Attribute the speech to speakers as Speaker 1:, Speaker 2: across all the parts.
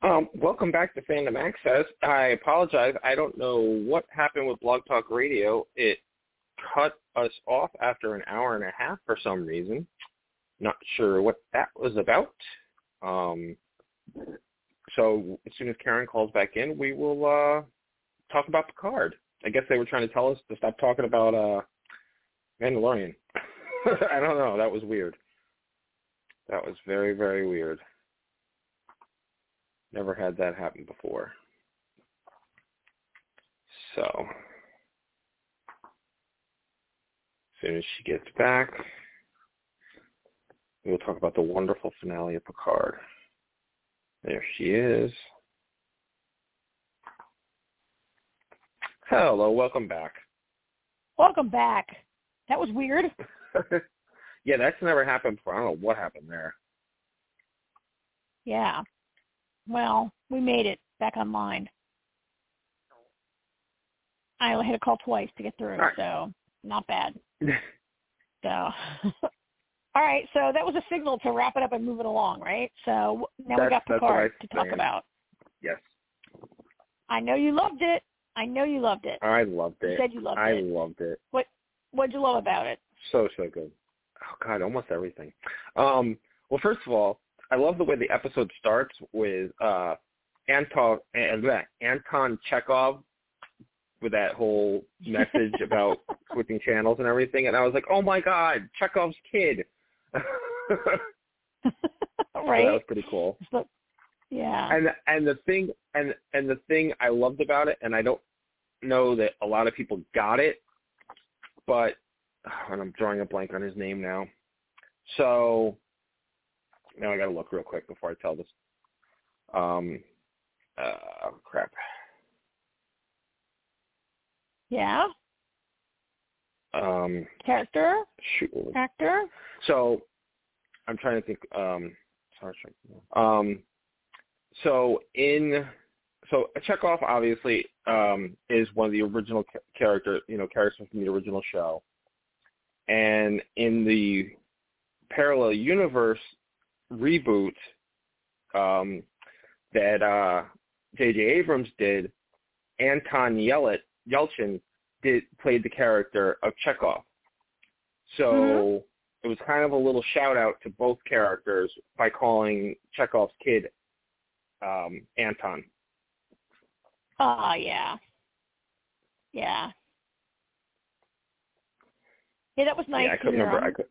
Speaker 1: Um, welcome back to Fandom Access. I apologize. I don't know what happened with Blog Talk Radio. It cut us off after an hour and a half for some reason. Not sure what that was about. Um, so as soon as Karen calls back in, we will uh, talk about Picard. I guess they were trying to tell us to stop talking about uh, Mandalorian. I don't know. That was weird. That was very, very weird. Never had that happen before. So, as soon as she gets back, we'll talk about the wonderful finale of Picard. There she is. Hello, welcome back.
Speaker 2: Welcome back. That was weird.
Speaker 1: yeah, that's never happened before. I don't know what happened there.
Speaker 2: Yeah. Well, we made it back online. I only had to call twice to get through, right. so not bad. so, all right. So that was a signal to wrap it up and move it along, right? So now
Speaker 1: that's,
Speaker 2: we got Picard to talk about.
Speaker 1: Yes.
Speaker 2: I know you loved it. I know you loved it.
Speaker 1: I loved it.
Speaker 2: You said you loved
Speaker 1: I
Speaker 2: it.
Speaker 1: I loved it.
Speaker 2: What What'd you love about it?
Speaker 1: So so good. Oh God, almost everything. Um, well, first of all, I love the way the episode starts with uh, Anton uh, Anton Chekhov with that whole message about switching channels and everything, and I was like, oh my God, Chekhov's kid.
Speaker 2: right.
Speaker 1: So that was pretty cool.
Speaker 2: Yeah.
Speaker 1: And and the thing and and the thing I loved about it, and I don't know that a lot of people got it, but and I'm drawing a blank on his name now. So now I got to look real quick before I tell this. Um, uh, crap.
Speaker 2: Yeah.
Speaker 1: Um,
Speaker 2: Character.
Speaker 1: Shoot.
Speaker 2: Actor.
Speaker 1: So, I'm trying to think. Um, sorry. Um, so in so Chekhov obviously um, is one of the original character, you know, characters from the original show, and in the parallel universe reboot um, that uh, J.J. Abrams did, Anton Yelchin, Yelchin did played the character of Chekhov. So
Speaker 2: mm-hmm.
Speaker 1: it was kind of a little shout out to both characters by calling Chekhov's kid um, Anton.
Speaker 2: Oh yeah, yeah, yeah. That was nice.
Speaker 1: Yeah, I couldn't remember. I could.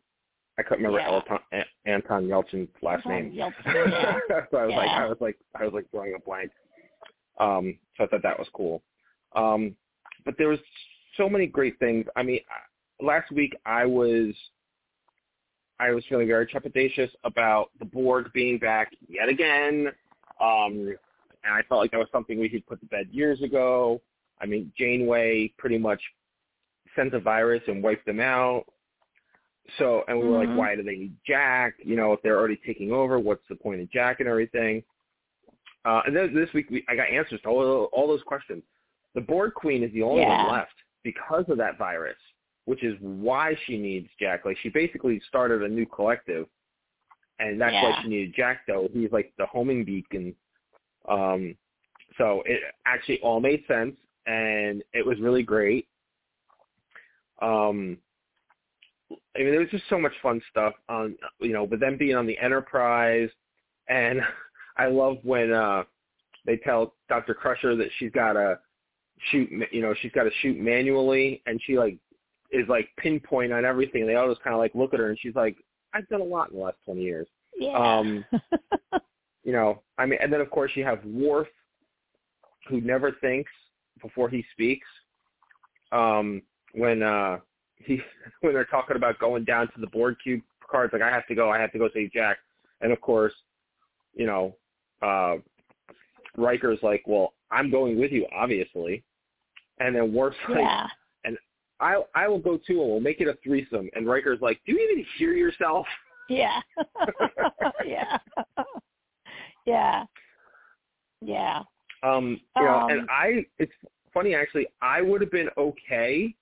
Speaker 1: I couldn't remember
Speaker 2: yeah.
Speaker 1: Anton, Anton Yelchin's last
Speaker 2: Anton
Speaker 1: name.
Speaker 2: Yelchin, yeah.
Speaker 1: so I was
Speaker 2: yeah.
Speaker 1: like, I was like, I was like drawing a blank. Um, so I thought that was cool. Um, but there was so many great things. I mean, last week I was, I was feeling very trepidatious about the Borg being back yet again. Um, and I felt like that was something we should put to bed years ago. I mean, Janeway pretty much sent a virus and wiped them out. So, and we were
Speaker 2: mm-hmm.
Speaker 1: like, why do they need Jack? You know, if they're already taking over, what's the point of Jack and everything? Uh, and then this week, we, I got answers to all, all those questions. The Borg Queen is the only
Speaker 2: yeah.
Speaker 1: one left because of that virus, which is why she needs Jack. Like, she basically started a new collective, and that's
Speaker 2: yeah.
Speaker 1: why she needed Jack, though. He's like the homing beacon. Um, so it actually all made sense, and it was really great. Um, I mean, there was just so much fun stuff on, you know, with them being on the Enterprise, and I love when uh they tell Dr. Crusher that she's got to shoot, you know, she's got to shoot manually, and she like is like pinpoint on everything. They all just kind of like look at her, and she's like, "I've done a lot in the last twenty years."
Speaker 2: Yeah.
Speaker 1: Um, you know, I mean, and then of course you have Worf, who never thinks before he speaks. Um, when uh he when they're talking about going down to the Borg cube cards, like I have to go, I have to go save Jack, and of course, you know, uh Riker's like, well, I'm going with you, obviously, and then Worf's like,
Speaker 2: yeah.
Speaker 1: and I I will go too, and we'll make it a threesome, and Riker's like, do you even hear yourself?
Speaker 2: Yeah. yeah. yeah. Yeah.
Speaker 1: Um, you know,
Speaker 2: Um,
Speaker 1: and I, it's funny actually. I would have been okay.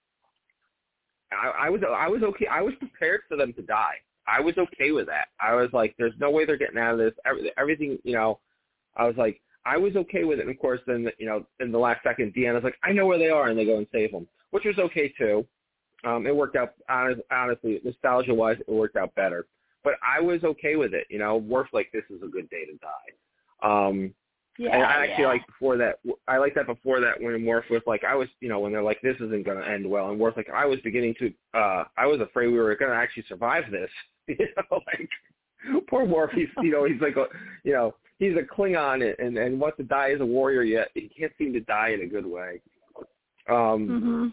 Speaker 1: I, I was, I was okay. I was prepared for them to die. I was okay with that. I was like, there's no way they're getting out of this. Every, everything, you know. I was like, I was okay with it. And of course, then you know, in the last second, Deanna's like, I know where they are, and they go and save them, which was okay too. Um, it worked out honest, honestly, nostalgia wise, it worked out better. But I was okay with it. You know, Worf like this is a good day to die. Um,
Speaker 2: yeah,
Speaker 1: and I actually
Speaker 2: yeah.
Speaker 1: like before that. I like that before that when Worf was like, I was, you know, when they're like, this isn't going to end well, and Worf like, I was beginning to, uh, I was afraid we were going to actually survive this. you know, like poor Worf. He's, you know, he's like, a, you know, he's a Klingon and and wants to die as a warrior yet he can't seem to die in a good way. Um,
Speaker 2: hmm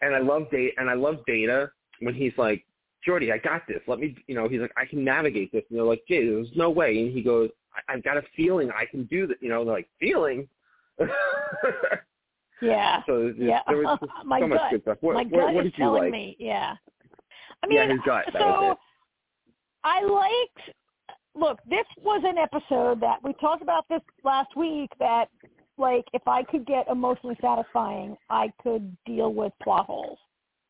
Speaker 1: and I love Data, and I love Data when he's like, Geordi, I got this. Let me, you know, he's like, I can navigate this. And they're like, Jay, there's no way. And he goes, I, I've got a feeling I can do that. You know, like, feeling?
Speaker 2: Yeah.
Speaker 1: so
Speaker 2: Yeah.
Speaker 1: there was just
Speaker 2: My
Speaker 1: so much
Speaker 2: gut.
Speaker 1: good stuff. What,
Speaker 2: My
Speaker 1: what,
Speaker 2: gut
Speaker 1: what
Speaker 2: is
Speaker 1: did you
Speaker 2: telling
Speaker 1: like?
Speaker 2: me, yeah. I mean,
Speaker 1: yeah, his gut. That
Speaker 2: so I liked. Look, this was an episode that we talked about this last week. That, like, if I could get emotionally satisfying, I could deal with plot holes,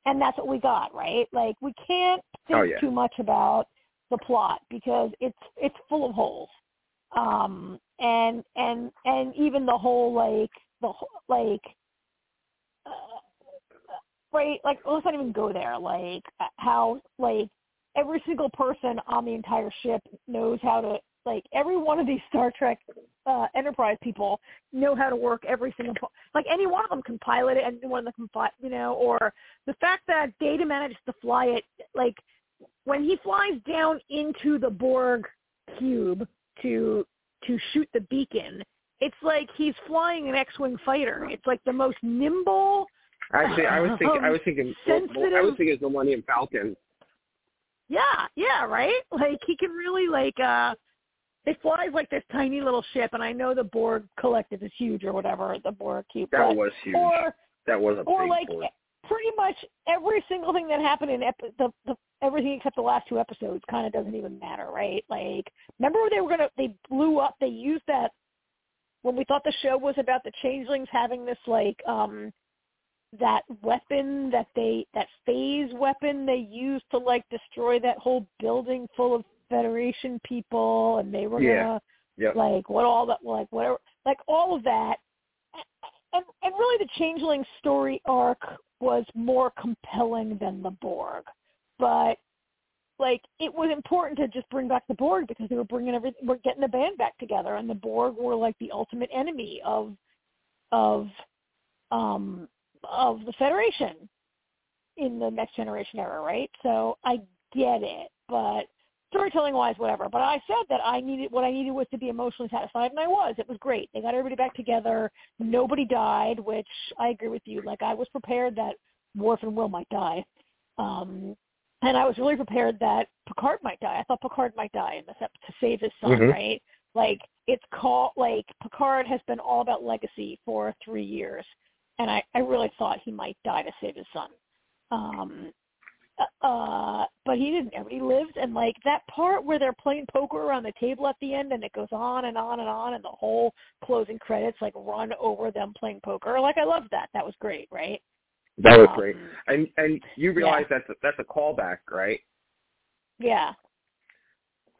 Speaker 2: and that's what we got, right? Like, we can't oh, think
Speaker 1: Oh, yeah.
Speaker 2: too much about the plot because it's it's full of holes. Um, and and and even the whole like the whole, like uh, right like let's not even go there. Like uh, how like every single person on the entire ship knows how to like every one of these Star Trek uh Enterprise people know how to work every single like any one of them can pilot it and one of them can fly you know or the fact that Data managed to fly it like when he flies down into the Borg cube to to shoot the beacon it's like he's flying an X-wing fighter. It's like the most nimble.
Speaker 1: Actually, I was thinking. I was thinking. I was thinking it's the Millennium Falcon.
Speaker 2: Yeah, yeah, right. Like he can really like. uh It flies like this tiny little ship, and I know the Borg collective is huge or whatever. The Borg cube.
Speaker 1: That was huge.
Speaker 2: Or
Speaker 1: that was a
Speaker 2: or
Speaker 1: big
Speaker 2: like
Speaker 1: force.
Speaker 2: Pretty much every single thing that happened in ep- the, the everything except the last two episodes kind of doesn't even matter, right? Like remember they were gonna they blew up they used that when we thought the show was about the changelings having this like um that weapon that they that phase weapon they used to like destroy that whole building full of Federation people and they were
Speaker 1: Yeah.
Speaker 2: gonna
Speaker 1: Yep.
Speaker 2: like what all that like whatever like all of that and and really the changeling story arc was more compelling than the borg. But like it was important to just bring back the borg because they were bringing everything we're getting the band back together and the borg were like the ultimate enemy of of um of the federation in the next generation era right? So i get it but storytelling wise, whatever. But I said that I needed what I needed was to be emotionally satisfied, and I was. It was great. They got everybody back together. Nobody died, which I agree with you. Like I was prepared that Worf and Will might die, um, and I was really prepared that Picard might die. I thought Picard might die in this ep- to save his son,
Speaker 1: Mhm.
Speaker 2: right? Like it's called like Picard has been all about legacy for three years, and I I really thought he might die to save his son. Um, uh but he didn't everybody lives and like that part where they're playing poker around the table at the end and it goes on and on and on and the whole closing credits like run over them playing poker like i loved that that was great right
Speaker 1: That was
Speaker 2: Um,
Speaker 1: great. And and you realize that's a, that's a callback, right?
Speaker 2: yeah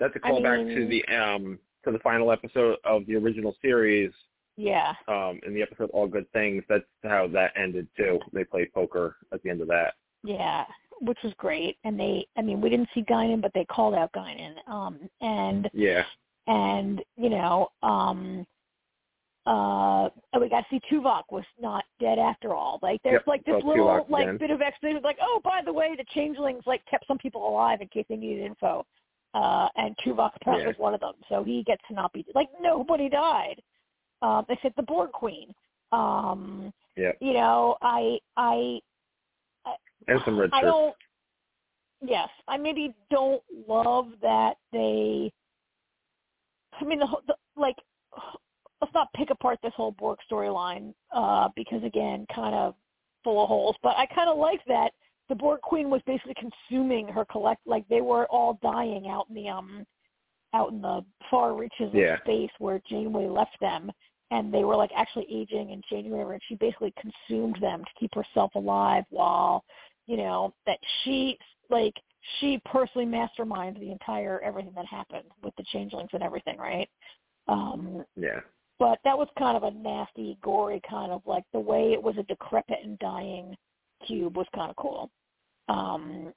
Speaker 1: That's a callback to
Speaker 2: mean-
Speaker 1: the um to the final episode of the original series.
Speaker 2: yeah
Speaker 1: Um, in the episode All Good Things, that's how that ended too. They played poker at the end of that.
Speaker 2: yeah which was great and they i mean we didn't see guinan but they called out guinan um and
Speaker 1: Yeah.
Speaker 2: and you know um uh and we got to see Tuvok was not dead after all. Like there's
Speaker 1: Yep,
Speaker 2: like this
Speaker 1: saw
Speaker 2: little
Speaker 1: Tuvok
Speaker 2: like
Speaker 1: again.
Speaker 2: bit of explanation like, oh by the way, the changelings like kept some people alive in case they needed info. Uh and Tuvok apparently
Speaker 1: Yeah.
Speaker 2: was one of them. So he gets to not be like nobody died. Um except the Borg Queen. Um
Speaker 1: Yeah.
Speaker 2: you know, I I
Speaker 1: And some red
Speaker 2: I
Speaker 1: shirts.
Speaker 2: don't. Yes, I maybe don't love that they. I mean, the, the like, let's not pick apart this whole Borg storyline uh, because again, kind of full of holes. But I kind of like that the Borg Queen was basically consuming her collect. Like they were all dying out in the um, out in the far reaches
Speaker 1: Yeah.
Speaker 2: of space where Janeway left them. And they were like actually aging in January, and she basically consumed them to keep herself alive while you know, that she like she personally masterminds the entire everything that happened with the changelings and everything, right? Um
Speaker 1: Yeah.
Speaker 2: but that was kind of a nasty, gory kind of like the way it was a decrepit and dying cube was kind of cool. Um,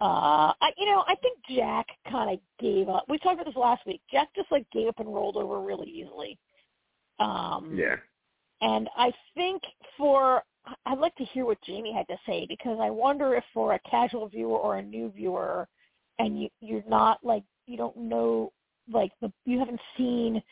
Speaker 2: uh, I, you know, I think Jack kind of gave up. We talked about this last week. Jack just like gave up and rolled over really easily. Um,
Speaker 1: yeah.
Speaker 2: And I think for I'd like to hear what Jamie had to say because I wonder if for a casual viewer or a new viewer, and you you're not like you don't know like the you haven't seen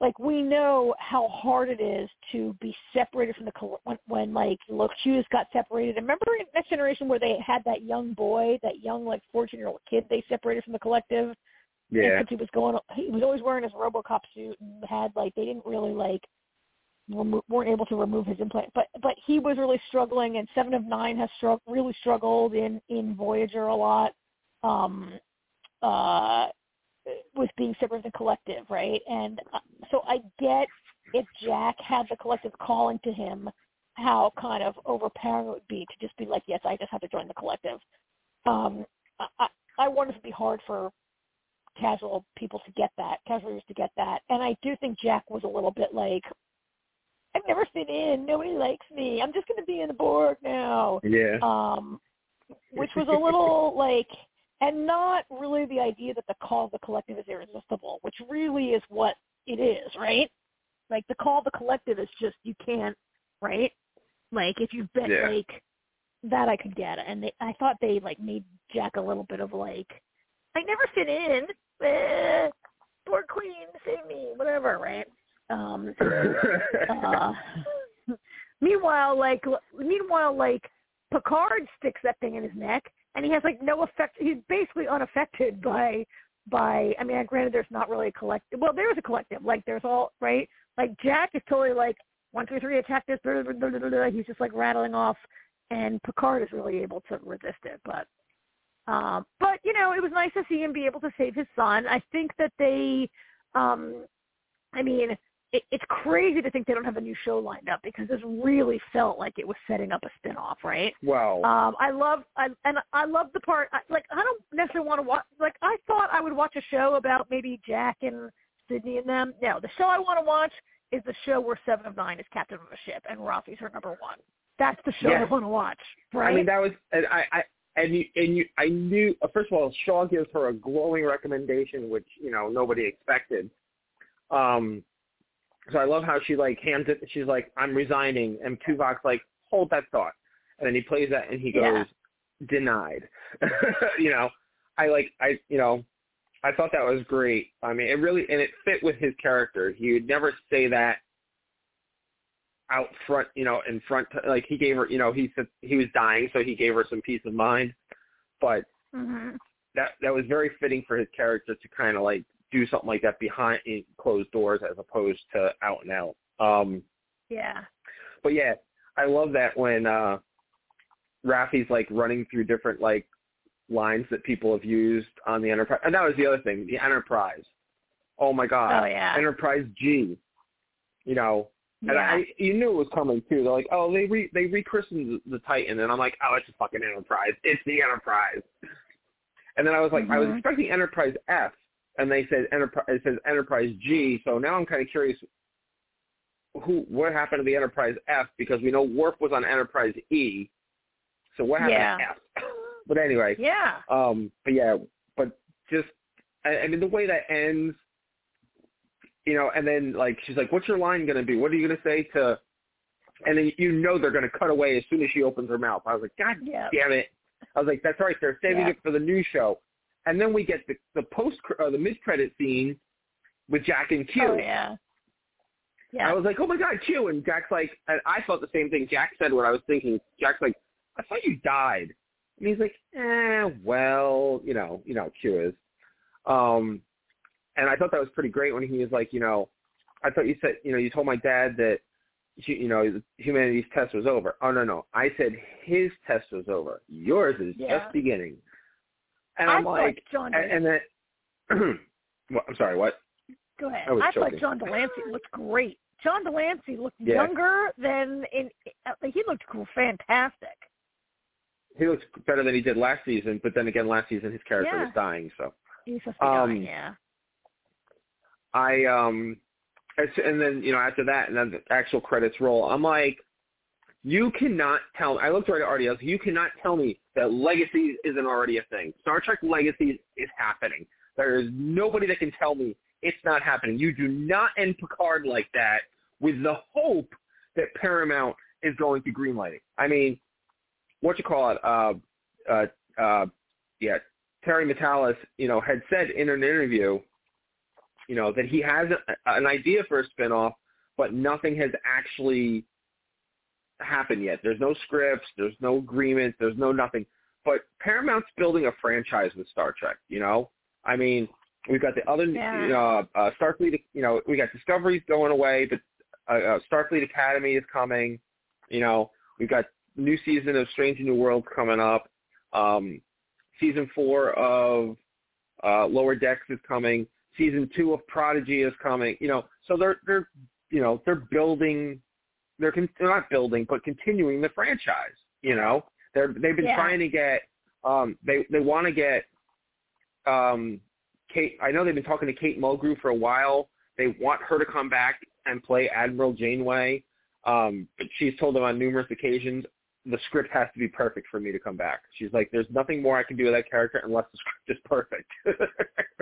Speaker 2: like we know how hard it is to be separated from the when, when like Look Hughes got separated. Remember in Next Generation where they had that young boy, that young like fourteen year old kid they separated from the collective.
Speaker 1: Yeah.
Speaker 2: Because he was going, he was always wearing his RoboCop suit and had like they didn't really like remo- weren't able to remove his implant, but but he was really struggling. And Seven of Nine has strugg- really struggled in in Voyager a lot. Um, uh, with being separate from the collective, right? And uh, so I get if Jack had the collective calling to him, how kind of overpowering it would be to just be like, yes, I just have to join the collective. Um, I, I wonder if it'd be hard for casual people to get that, casual readers to get that. And I do think Jack was a little bit like, I've never fit in. Nobody likes me. I'm just going to be in the Borg now.
Speaker 1: Yeah.
Speaker 2: Um, which was a little like and not really the idea that the call of the collective is irresistible, which really is what it is, right? Like the call of the collective is just you can't, right? Like if you've been
Speaker 1: Yeah.
Speaker 2: like that, I could get, it. and they, I thought they like made Jack a little bit of like, I never fit in. Eh, Borg Queen, save me, whatever, right? Um, uh, meanwhile, like meanwhile, like Picard sticks that thing in his neck, and he has like no effect. He's basically unaffected by by. I mean, granted, there's not really a collective. Well, there is a collective. Like there's all right. Like Jack is totally like one, two, three, attack this. Blah, blah, blah, blah, blah. He's just like rattling off, and Picard is really able to resist it. But um, but you know, it was nice to see him be able to save his son. I think that they, um, I mean, it, it's crazy to think they don't have a new show lined up because this really felt like it was setting up a spin-off, right?
Speaker 1: Well,
Speaker 2: Um, I love, I, and I love the part. I, like, I don't necessarily want to watch. Like, I thought I would watch a show about maybe Jack and Sydney and them. No, the show I want to watch is the show where Seven of Nine is captain of a ship and Rafi's her number one. That's the show
Speaker 1: Yeah.
Speaker 2: I want to watch, right?
Speaker 1: I mean, that was, and I, I, and you, and you, I knew. uh, First of all, Shaw gives her a glowing recommendation, which you know nobody expected. Um, so I love how she like hands it. She's like, "I'm resigning," and Tuvok's like, "Hold that thought," and then he plays that, and he goes,
Speaker 2: Yeah.
Speaker 1: "Denied." you know, I like, I, you know, I thought that was great. I mean, it really, and it fit with his character. He would never say that out front, you know, in front. Like he gave her, you know, he said he was dying, so he gave her some peace of mind. But
Speaker 2: hmm
Speaker 1: that that was very fitting for his character to kind of like do something like that behind in closed doors as opposed to out and out. Um,
Speaker 2: Yeah.
Speaker 1: but yeah, I love that when uh Rafi's like running through different like lines that people have used on the Enterprise. And that was the other thing, the Enterprise. Oh my God.
Speaker 2: Oh yeah.
Speaker 1: Enterprise G. You know, and
Speaker 2: yeah.
Speaker 1: I, you knew it was coming too. They're like, oh, they re, they rechristened the, Titan, and I'm like, oh, it's a fucking Enterprise. It's the Enterprise. And then I was like, I was
Speaker 2: Mhm.
Speaker 1: expecting Enterprise F, and they said Enterprise. It says Enterprise G. So now I'm kind of curious, who what happened to the Enterprise F? Because we know Worf was on Enterprise E. So what happened
Speaker 2: Yeah.
Speaker 1: to F? but anyway,
Speaker 2: yeah.
Speaker 1: um, but yeah, but just, I, I mean, the way that ends, you know, and then like she's like, "What's your line gonna be? What are you gonna say to?" And then you know they're gonna cut away as soon as she opens her mouth. I was like, "God
Speaker 2: Yeah.
Speaker 1: damn it!" I was like, "That's right, they're saving
Speaker 2: Yeah.
Speaker 1: it for the new show." And then we get the the post or the mid credit scene with Jack and Q.
Speaker 2: Oh yeah. Yeah.
Speaker 1: I was like, "Oh my God, Q!" And Jack's like, and I felt the same thing. Jack said what I was thinking. Jack's like, "I thought you died," and he's like, "Eh, well, you know, you know, how Q is." Um, and I thought that was pretty great when he was like, you know, I thought you said, you know, you told my dad that, you you know, humanity's test was over. Oh no, no, I said his test was over. Yours is
Speaker 2: Yeah.
Speaker 1: just beginning. And
Speaker 2: I
Speaker 1: I'm like,
Speaker 2: John.
Speaker 1: and, and then, what, I'm sorry, what?
Speaker 2: Go ahead.
Speaker 1: I
Speaker 2: I thought John de Lancie looked great. John de Lancie looked
Speaker 1: Yeah.
Speaker 2: younger than in. uh, He looked cool, fantastic.
Speaker 1: He looks better than he did last season, but then again, last season his character
Speaker 2: Yeah.
Speaker 1: was dying. So
Speaker 2: He's supposed to
Speaker 1: Um,
Speaker 2: dying, yeah.
Speaker 1: I um and then you know after that, and then the actual credits roll. I'm like, you cannot tell. I looked right at RDS. You cannot tell me that Legacy isn't already a thing. Star Trek Legacy is happening. There is nobody that can tell me it's not happening. You do not end Picard like that with the hope that Paramount is going to greenlight it. I mean, what you call it? Uh, uh, uh, yeah, Terry Matalas, you know, had said in an interview, you know, that he has a, an idea for a spinoff, but nothing has actually happened yet. There's no scripts, there's no agreement, there's no nothing. But Paramount's building a franchise with Star Trek. You know, I mean, we've got the other,
Speaker 2: Yeah.
Speaker 1: know, uh, Starfleet. You know, we got Discovery's going away, but uh, uh, Starfleet Academy is coming. You know, we've got new season of Strange New Worlds coming up. Um, season four of uh, Lower Decks is coming. Season two of Prodigy is coming. You know, so they're they're you know they're building. They're, con- they're not building, but continuing the franchise. You know, they're they've been
Speaker 2: Yeah.
Speaker 1: trying to get. Um, they they want to get. Um, Kate, I know they've been talking to Kate Mulgrew for a while. They want her to come back and play Admiral Janeway. Um, but she's told them on numerous occasions the script has to be perfect for me to come back. She's like, there's nothing more I can do with that character unless the script is perfect.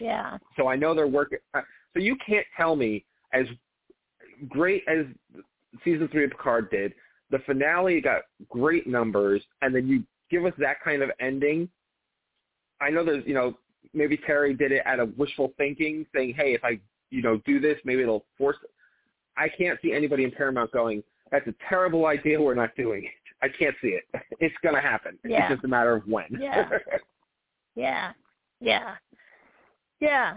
Speaker 2: Yeah.
Speaker 1: so I know they're working. uh, So you can't tell me as great as season three of Picard did, the finale got great numbers, and then you give us that kind of ending. I know there's, you know, maybe Terry did it out of wishful thinking, saying, hey, if I, you know, do this, maybe it'll force. I can't see anybody in Paramount going, that's a terrible idea. We're not doing it. I can't see it. It's going to happen.
Speaker 2: Yeah.
Speaker 1: It's just a matter of when.
Speaker 2: Yeah. Yeah. Yeah. Yeah.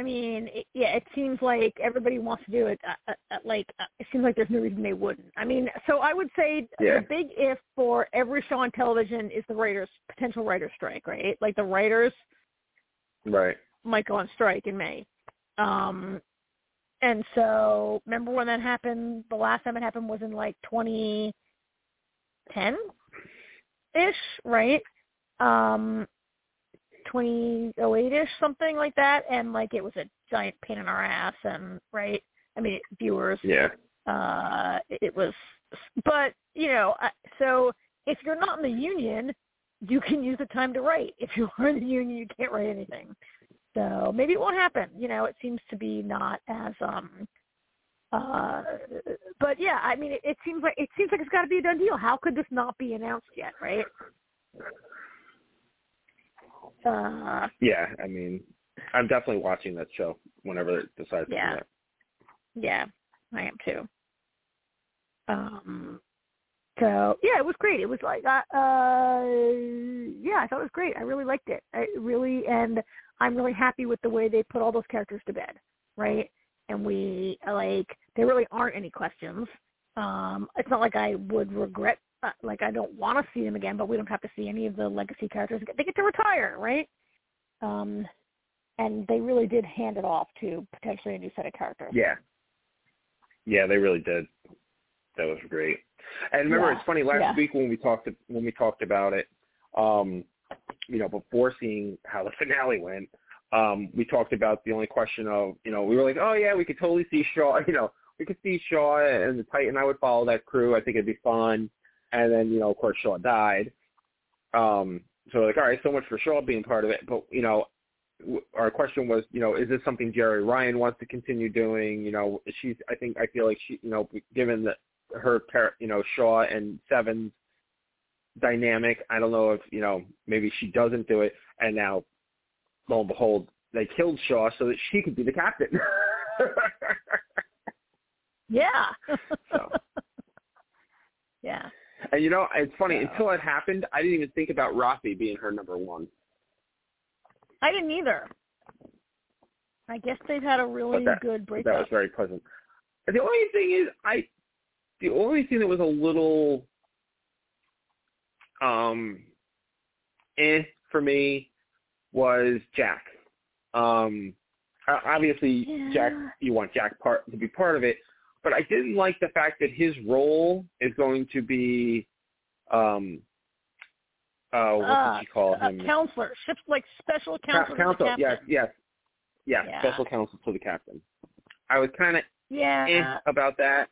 Speaker 2: I mean, it, yeah, it seems like everybody wants to do it. Uh, uh, uh, like, uh, it seems like there's no reason they wouldn't. I mean, so I would say
Speaker 1: Yeah.
Speaker 2: the big if for every show on television is the writers potential writer strike, right? Like the writers
Speaker 1: right.
Speaker 2: might go on strike in May. Um, and so remember when that happened? The last time it happened was in like 2010 ish, right? Um, 2008 ish, something like that. And like it was a giant pain in our ass, and right? I mean, viewers
Speaker 1: Yeah.
Speaker 2: uh it was but you know so if you're not in the union you can use the time to write if you are in the union you can't write anything so maybe it won't happen you know it seems to be not as um uh but yeah i mean it, it seems like it seems like it's got to be a done deal how could this not be announced yet right uh
Speaker 1: Yeah, I mean, I'm definitely watching that show whenever it decides to
Speaker 2: Yeah.
Speaker 1: come out.
Speaker 2: Yeah, I am too. Um, so yeah, it was great. It was like, uh, uh, yeah, I thought it was great. I really liked it. I really, and I'm really happy with the way they put all those characters to bed, right? And we like, there really aren't any questions. Um, it's not like I would regret, uh, like I don't want to see them again, but we don't have to see any of the legacy characters. They get to retire, right? Um, and they really did hand it off to potentially a new set of characters.
Speaker 1: Yeah. Yeah, they really did. That was great. And remember,
Speaker 2: Yeah,
Speaker 1: it's funny last
Speaker 2: yeah.
Speaker 1: week when we talked when we talked about it, um, you know, before seeing how the finale went, um, we talked about the only question of, you know, we were like, oh yeah, we could totally see Shaw, you know, we could see Shaw and the Titan. I would follow that crew. I think it'd be fun. And then, you know, of course, Shaw died. Um, so like, all right, so much for Shaw being part of it. But you know, w- our question was, you know, is this something Jeri Ryan wants to continue doing? You know, she's. I think I feel like she, you know, given that her, char- you know, Shaw and Seven's dynamic, I don't know if you know maybe she doesn't do it, and now, lo and behold, they killed Shaw so that she could be the captain.
Speaker 2: Yeah.
Speaker 1: So.
Speaker 2: yeah.
Speaker 1: And you know, it's funny.
Speaker 2: So-
Speaker 1: Until it happened, I didn't even think about Rafi being her number one.
Speaker 2: I didn't either. I guess they've had a really
Speaker 1: that-
Speaker 2: good
Speaker 1: That was very pleasant. The only thing is, I the only thing that was a little um eh for me was Jack. Um obviously
Speaker 2: Yeah.
Speaker 1: Jack you want Jack part to be part of it, but I didn't like the fact that his role is going to be um uh what
Speaker 2: Uh,
Speaker 1: did she call
Speaker 2: a
Speaker 1: him?
Speaker 2: counselor, like special
Speaker 1: Ca-
Speaker 2: counselor. to the
Speaker 1: counsel, yes, yes. Yes,
Speaker 2: Yeah.
Speaker 1: special counsel to the captain. I was kind of
Speaker 2: yeah
Speaker 1: eh about that.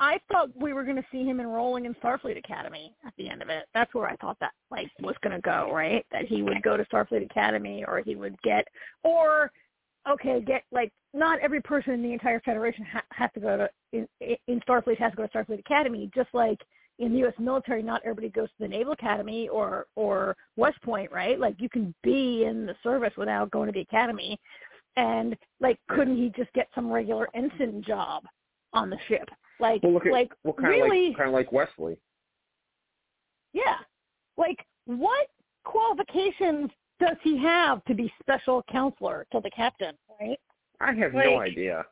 Speaker 2: I thought we were going to see him enrolling in Starfleet Academy at the end of it. That's where I thought that like was going to go, right? That he would go to Starfleet Academy, or he would get, or okay, get like not every person in the entire Federation ha- has to go to in, in Starfleet has to go to Starfleet Academy, just like in the U.S. military, not everybody goes to the Naval Academy or or West Point, right? Like you can be in the service without going to the academy, and like couldn't he just get some regular ensign job on the ship? Like,
Speaker 1: well, at,
Speaker 2: like
Speaker 1: well, kind
Speaker 2: really,
Speaker 1: of like kind of like Wesley.
Speaker 2: Yeah, like what qualifications does he have to be special counselor to the captain? Right.
Speaker 1: I have
Speaker 2: like,
Speaker 1: no idea.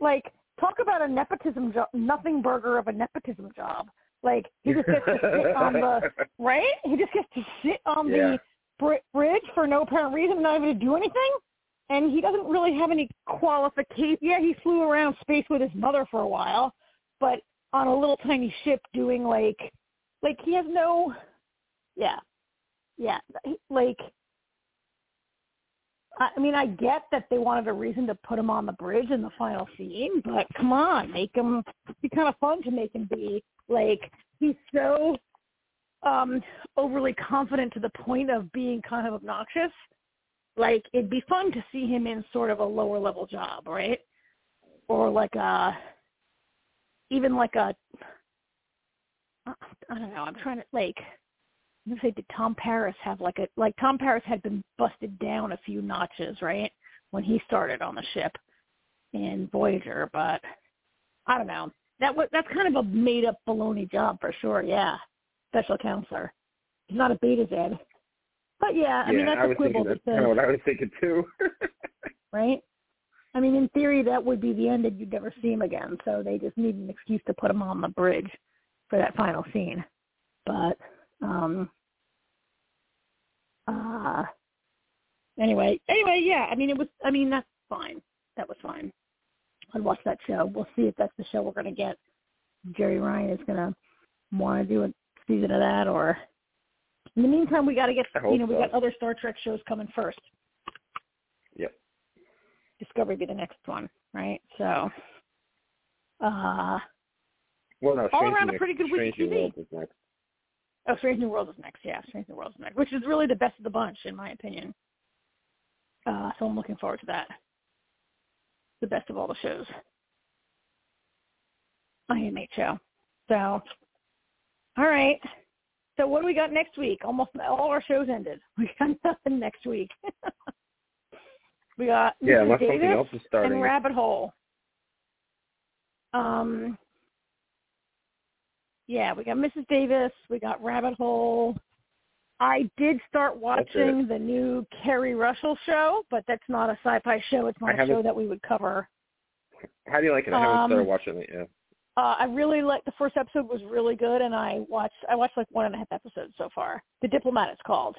Speaker 2: Like, talk about a nepotism job, nothing burger of a nepotism job. Like he just gets to sit on the right. He just gets to sit on
Speaker 1: yeah.
Speaker 2: the br- bridge for no apparent reason, not even to do anything and he doesn't really have any qualification. Yeah, he flew around space with his mother for a while, but on a little tiny ship doing like, like he has no, yeah, yeah, like. I mean, I get that they wanted a reason to put him on the bridge in the final scene, but come on, make him be kind of fun to make him be like he's so um overly confident to the point of being kind of obnoxious like it'd be fun to see him in sort of a lower level job, right? Or like a even like a I don't know, I'm trying to like I'm gonna say did Tom Paris have like a like Tom Paris had been busted down a few notches, right? When he started on the ship in Voyager, but I don't know. That was that's kind of a made up baloney job for sure, yeah. Special counselor. He's not a Betazed. But yeah, I
Speaker 1: yeah,
Speaker 2: mean that's
Speaker 1: I
Speaker 2: a quibble
Speaker 1: that's
Speaker 2: because
Speaker 1: kind of what I was thinking too.
Speaker 2: right? I mean, in theory, that would be the end, and you'd never see him again. So they just need an excuse to put him on the bridge for that final scene. But um uh anyway, anyway, yeah. I mean, it was. I mean, that's fine. That was fine. I'd watch that show. We'll see if that's the show we're going to get. Jeri Ryan is going to want to do a season of that, or in the meantime, we got to get you know we got other Star Trek shows coming first.
Speaker 1: Yep.
Speaker 2: Discovery be the next one, right? So, uh,
Speaker 1: well, no,
Speaker 2: all around a pretty good week TV.
Speaker 1: Worlds is next.
Speaker 2: Oh, Strange New World is next. Yeah, Strange New World is next, which is really the best of the bunch in my opinion. Uh, so I'm looking forward to that. The best of all the shows. IMH show. So, all right. So what do we got next week? Almost all our shows ended. We got nothing next week. we got
Speaker 1: Yeah,
Speaker 2: Mrs. Davis
Speaker 1: something else is starting.
Speaker 2: and Rabbit Hole. Um, yeah, we got Mrs. Davis. We got Rabbit Hole. I did start watching the new Keri Russell show, but that's not a sci-fi show. It's
Speaker 1: I
Speaker 2: not a show that we would cover.
Speaker 1: How do you like it? I haven't
Speaker 2: Um,
Speaker 1: started watching it yet.
Speaker 2: Uh, I really like the first episode was really good, and I watched I watched like one and a half episodes so far. The Diplomat it's called.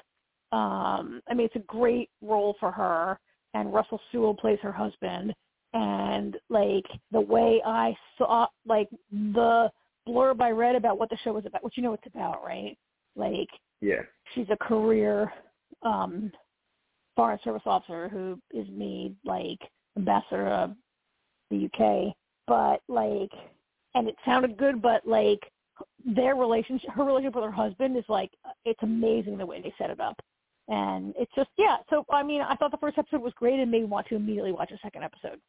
Speaker 2: Um, I mean, it's a great role for her, and Rufus Sewell plays her husband. And like the way I saw, like the blurb I read about what the show was about, what you know it's about, right? Like
Speaker 1: Yeah.
Speaker 2: she's a career um foreign service officer who is made like ambassador of the UK, but like and it sounded good, but like their relationship, her relationship with her husband is like it's amazing the way they set it up, and it's just yeah. So I mean, I thought the first episode was great, and made me want to immediately watch a second episode.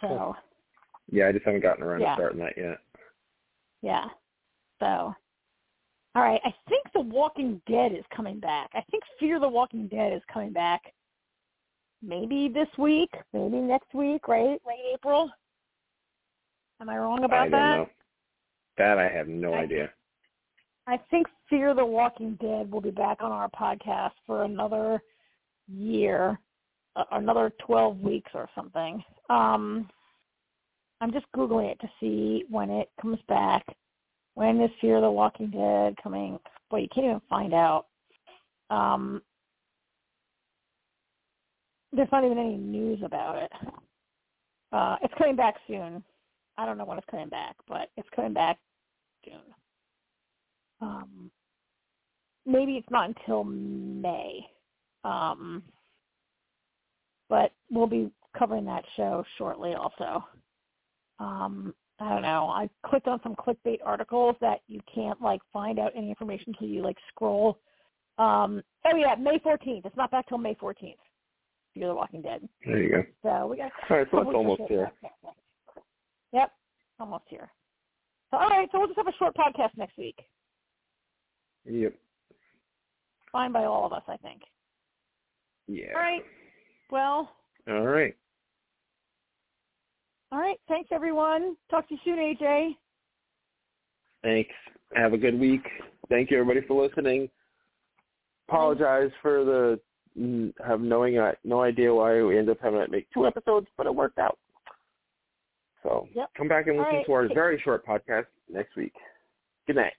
Speaker 2: So
Speaker 1: Cool. Yeah, I just haven't gotten around
Speaker 2: Yeah.
Speaker 1: to starting that yet.
Speaker 2: yeah, so all right. I think The Walking Dead is coming back. I think Fear the Walking Dead is coming back. Maybe this week, maybe next week, right? Late April. Am I wrong about
Speaker 1: I
Speaker 2: that?
Speaker 1: know. That I have no
Speaker 2: I
Speaker 1: idea.
Speaker 2: I think Fear the Walking Dead will be back on our podcast for another year, uh, another 12 weeks or something. Um, I'm just Googling it to see when it comes back. When is Fear the Walking Dead coming? Boy, you can't even find out. Um, there's not even any news about it. Uh, it's coming back soon. I don't know when it's coming back, but it's coming back soon. Um, maybe it's not until May. Um, but we'll be covering that show shortly also. Um, I don't know. I clicked on some clickbait articles that you can't like find out any information until you like scroll. Um, oh yeah, May 14th. It's not back till May 14th. You're the Walking Dead.
Speaker 1: There you go.
Speaker 2: So we got.
Speaker 1: All right, so it's almost here.
Speaker 2: Yep, almost here. So all right, so we'll just have a short podcast next week.
Speaker 1: Yep.
Speaker 2: Fine by all of us, I think.
Speaker 1: Yeah.
Speaker 2: All right. Well,
Speaker 1: All right.
Speaker 2: All right. Thanks everyone. Talk to you soon, AJ.
Speaker 1: Thanks. Have a good week. Thank you everybody for listening. Apologize for the mm, have knowing uh, no idea why we ended up having to make two episodes, but it worked out. So
Speaker 2: Yep.
Speaker 1: come back and listen
Speaker 2: right.
Speaker 1: to our very short podcast next week. Good night.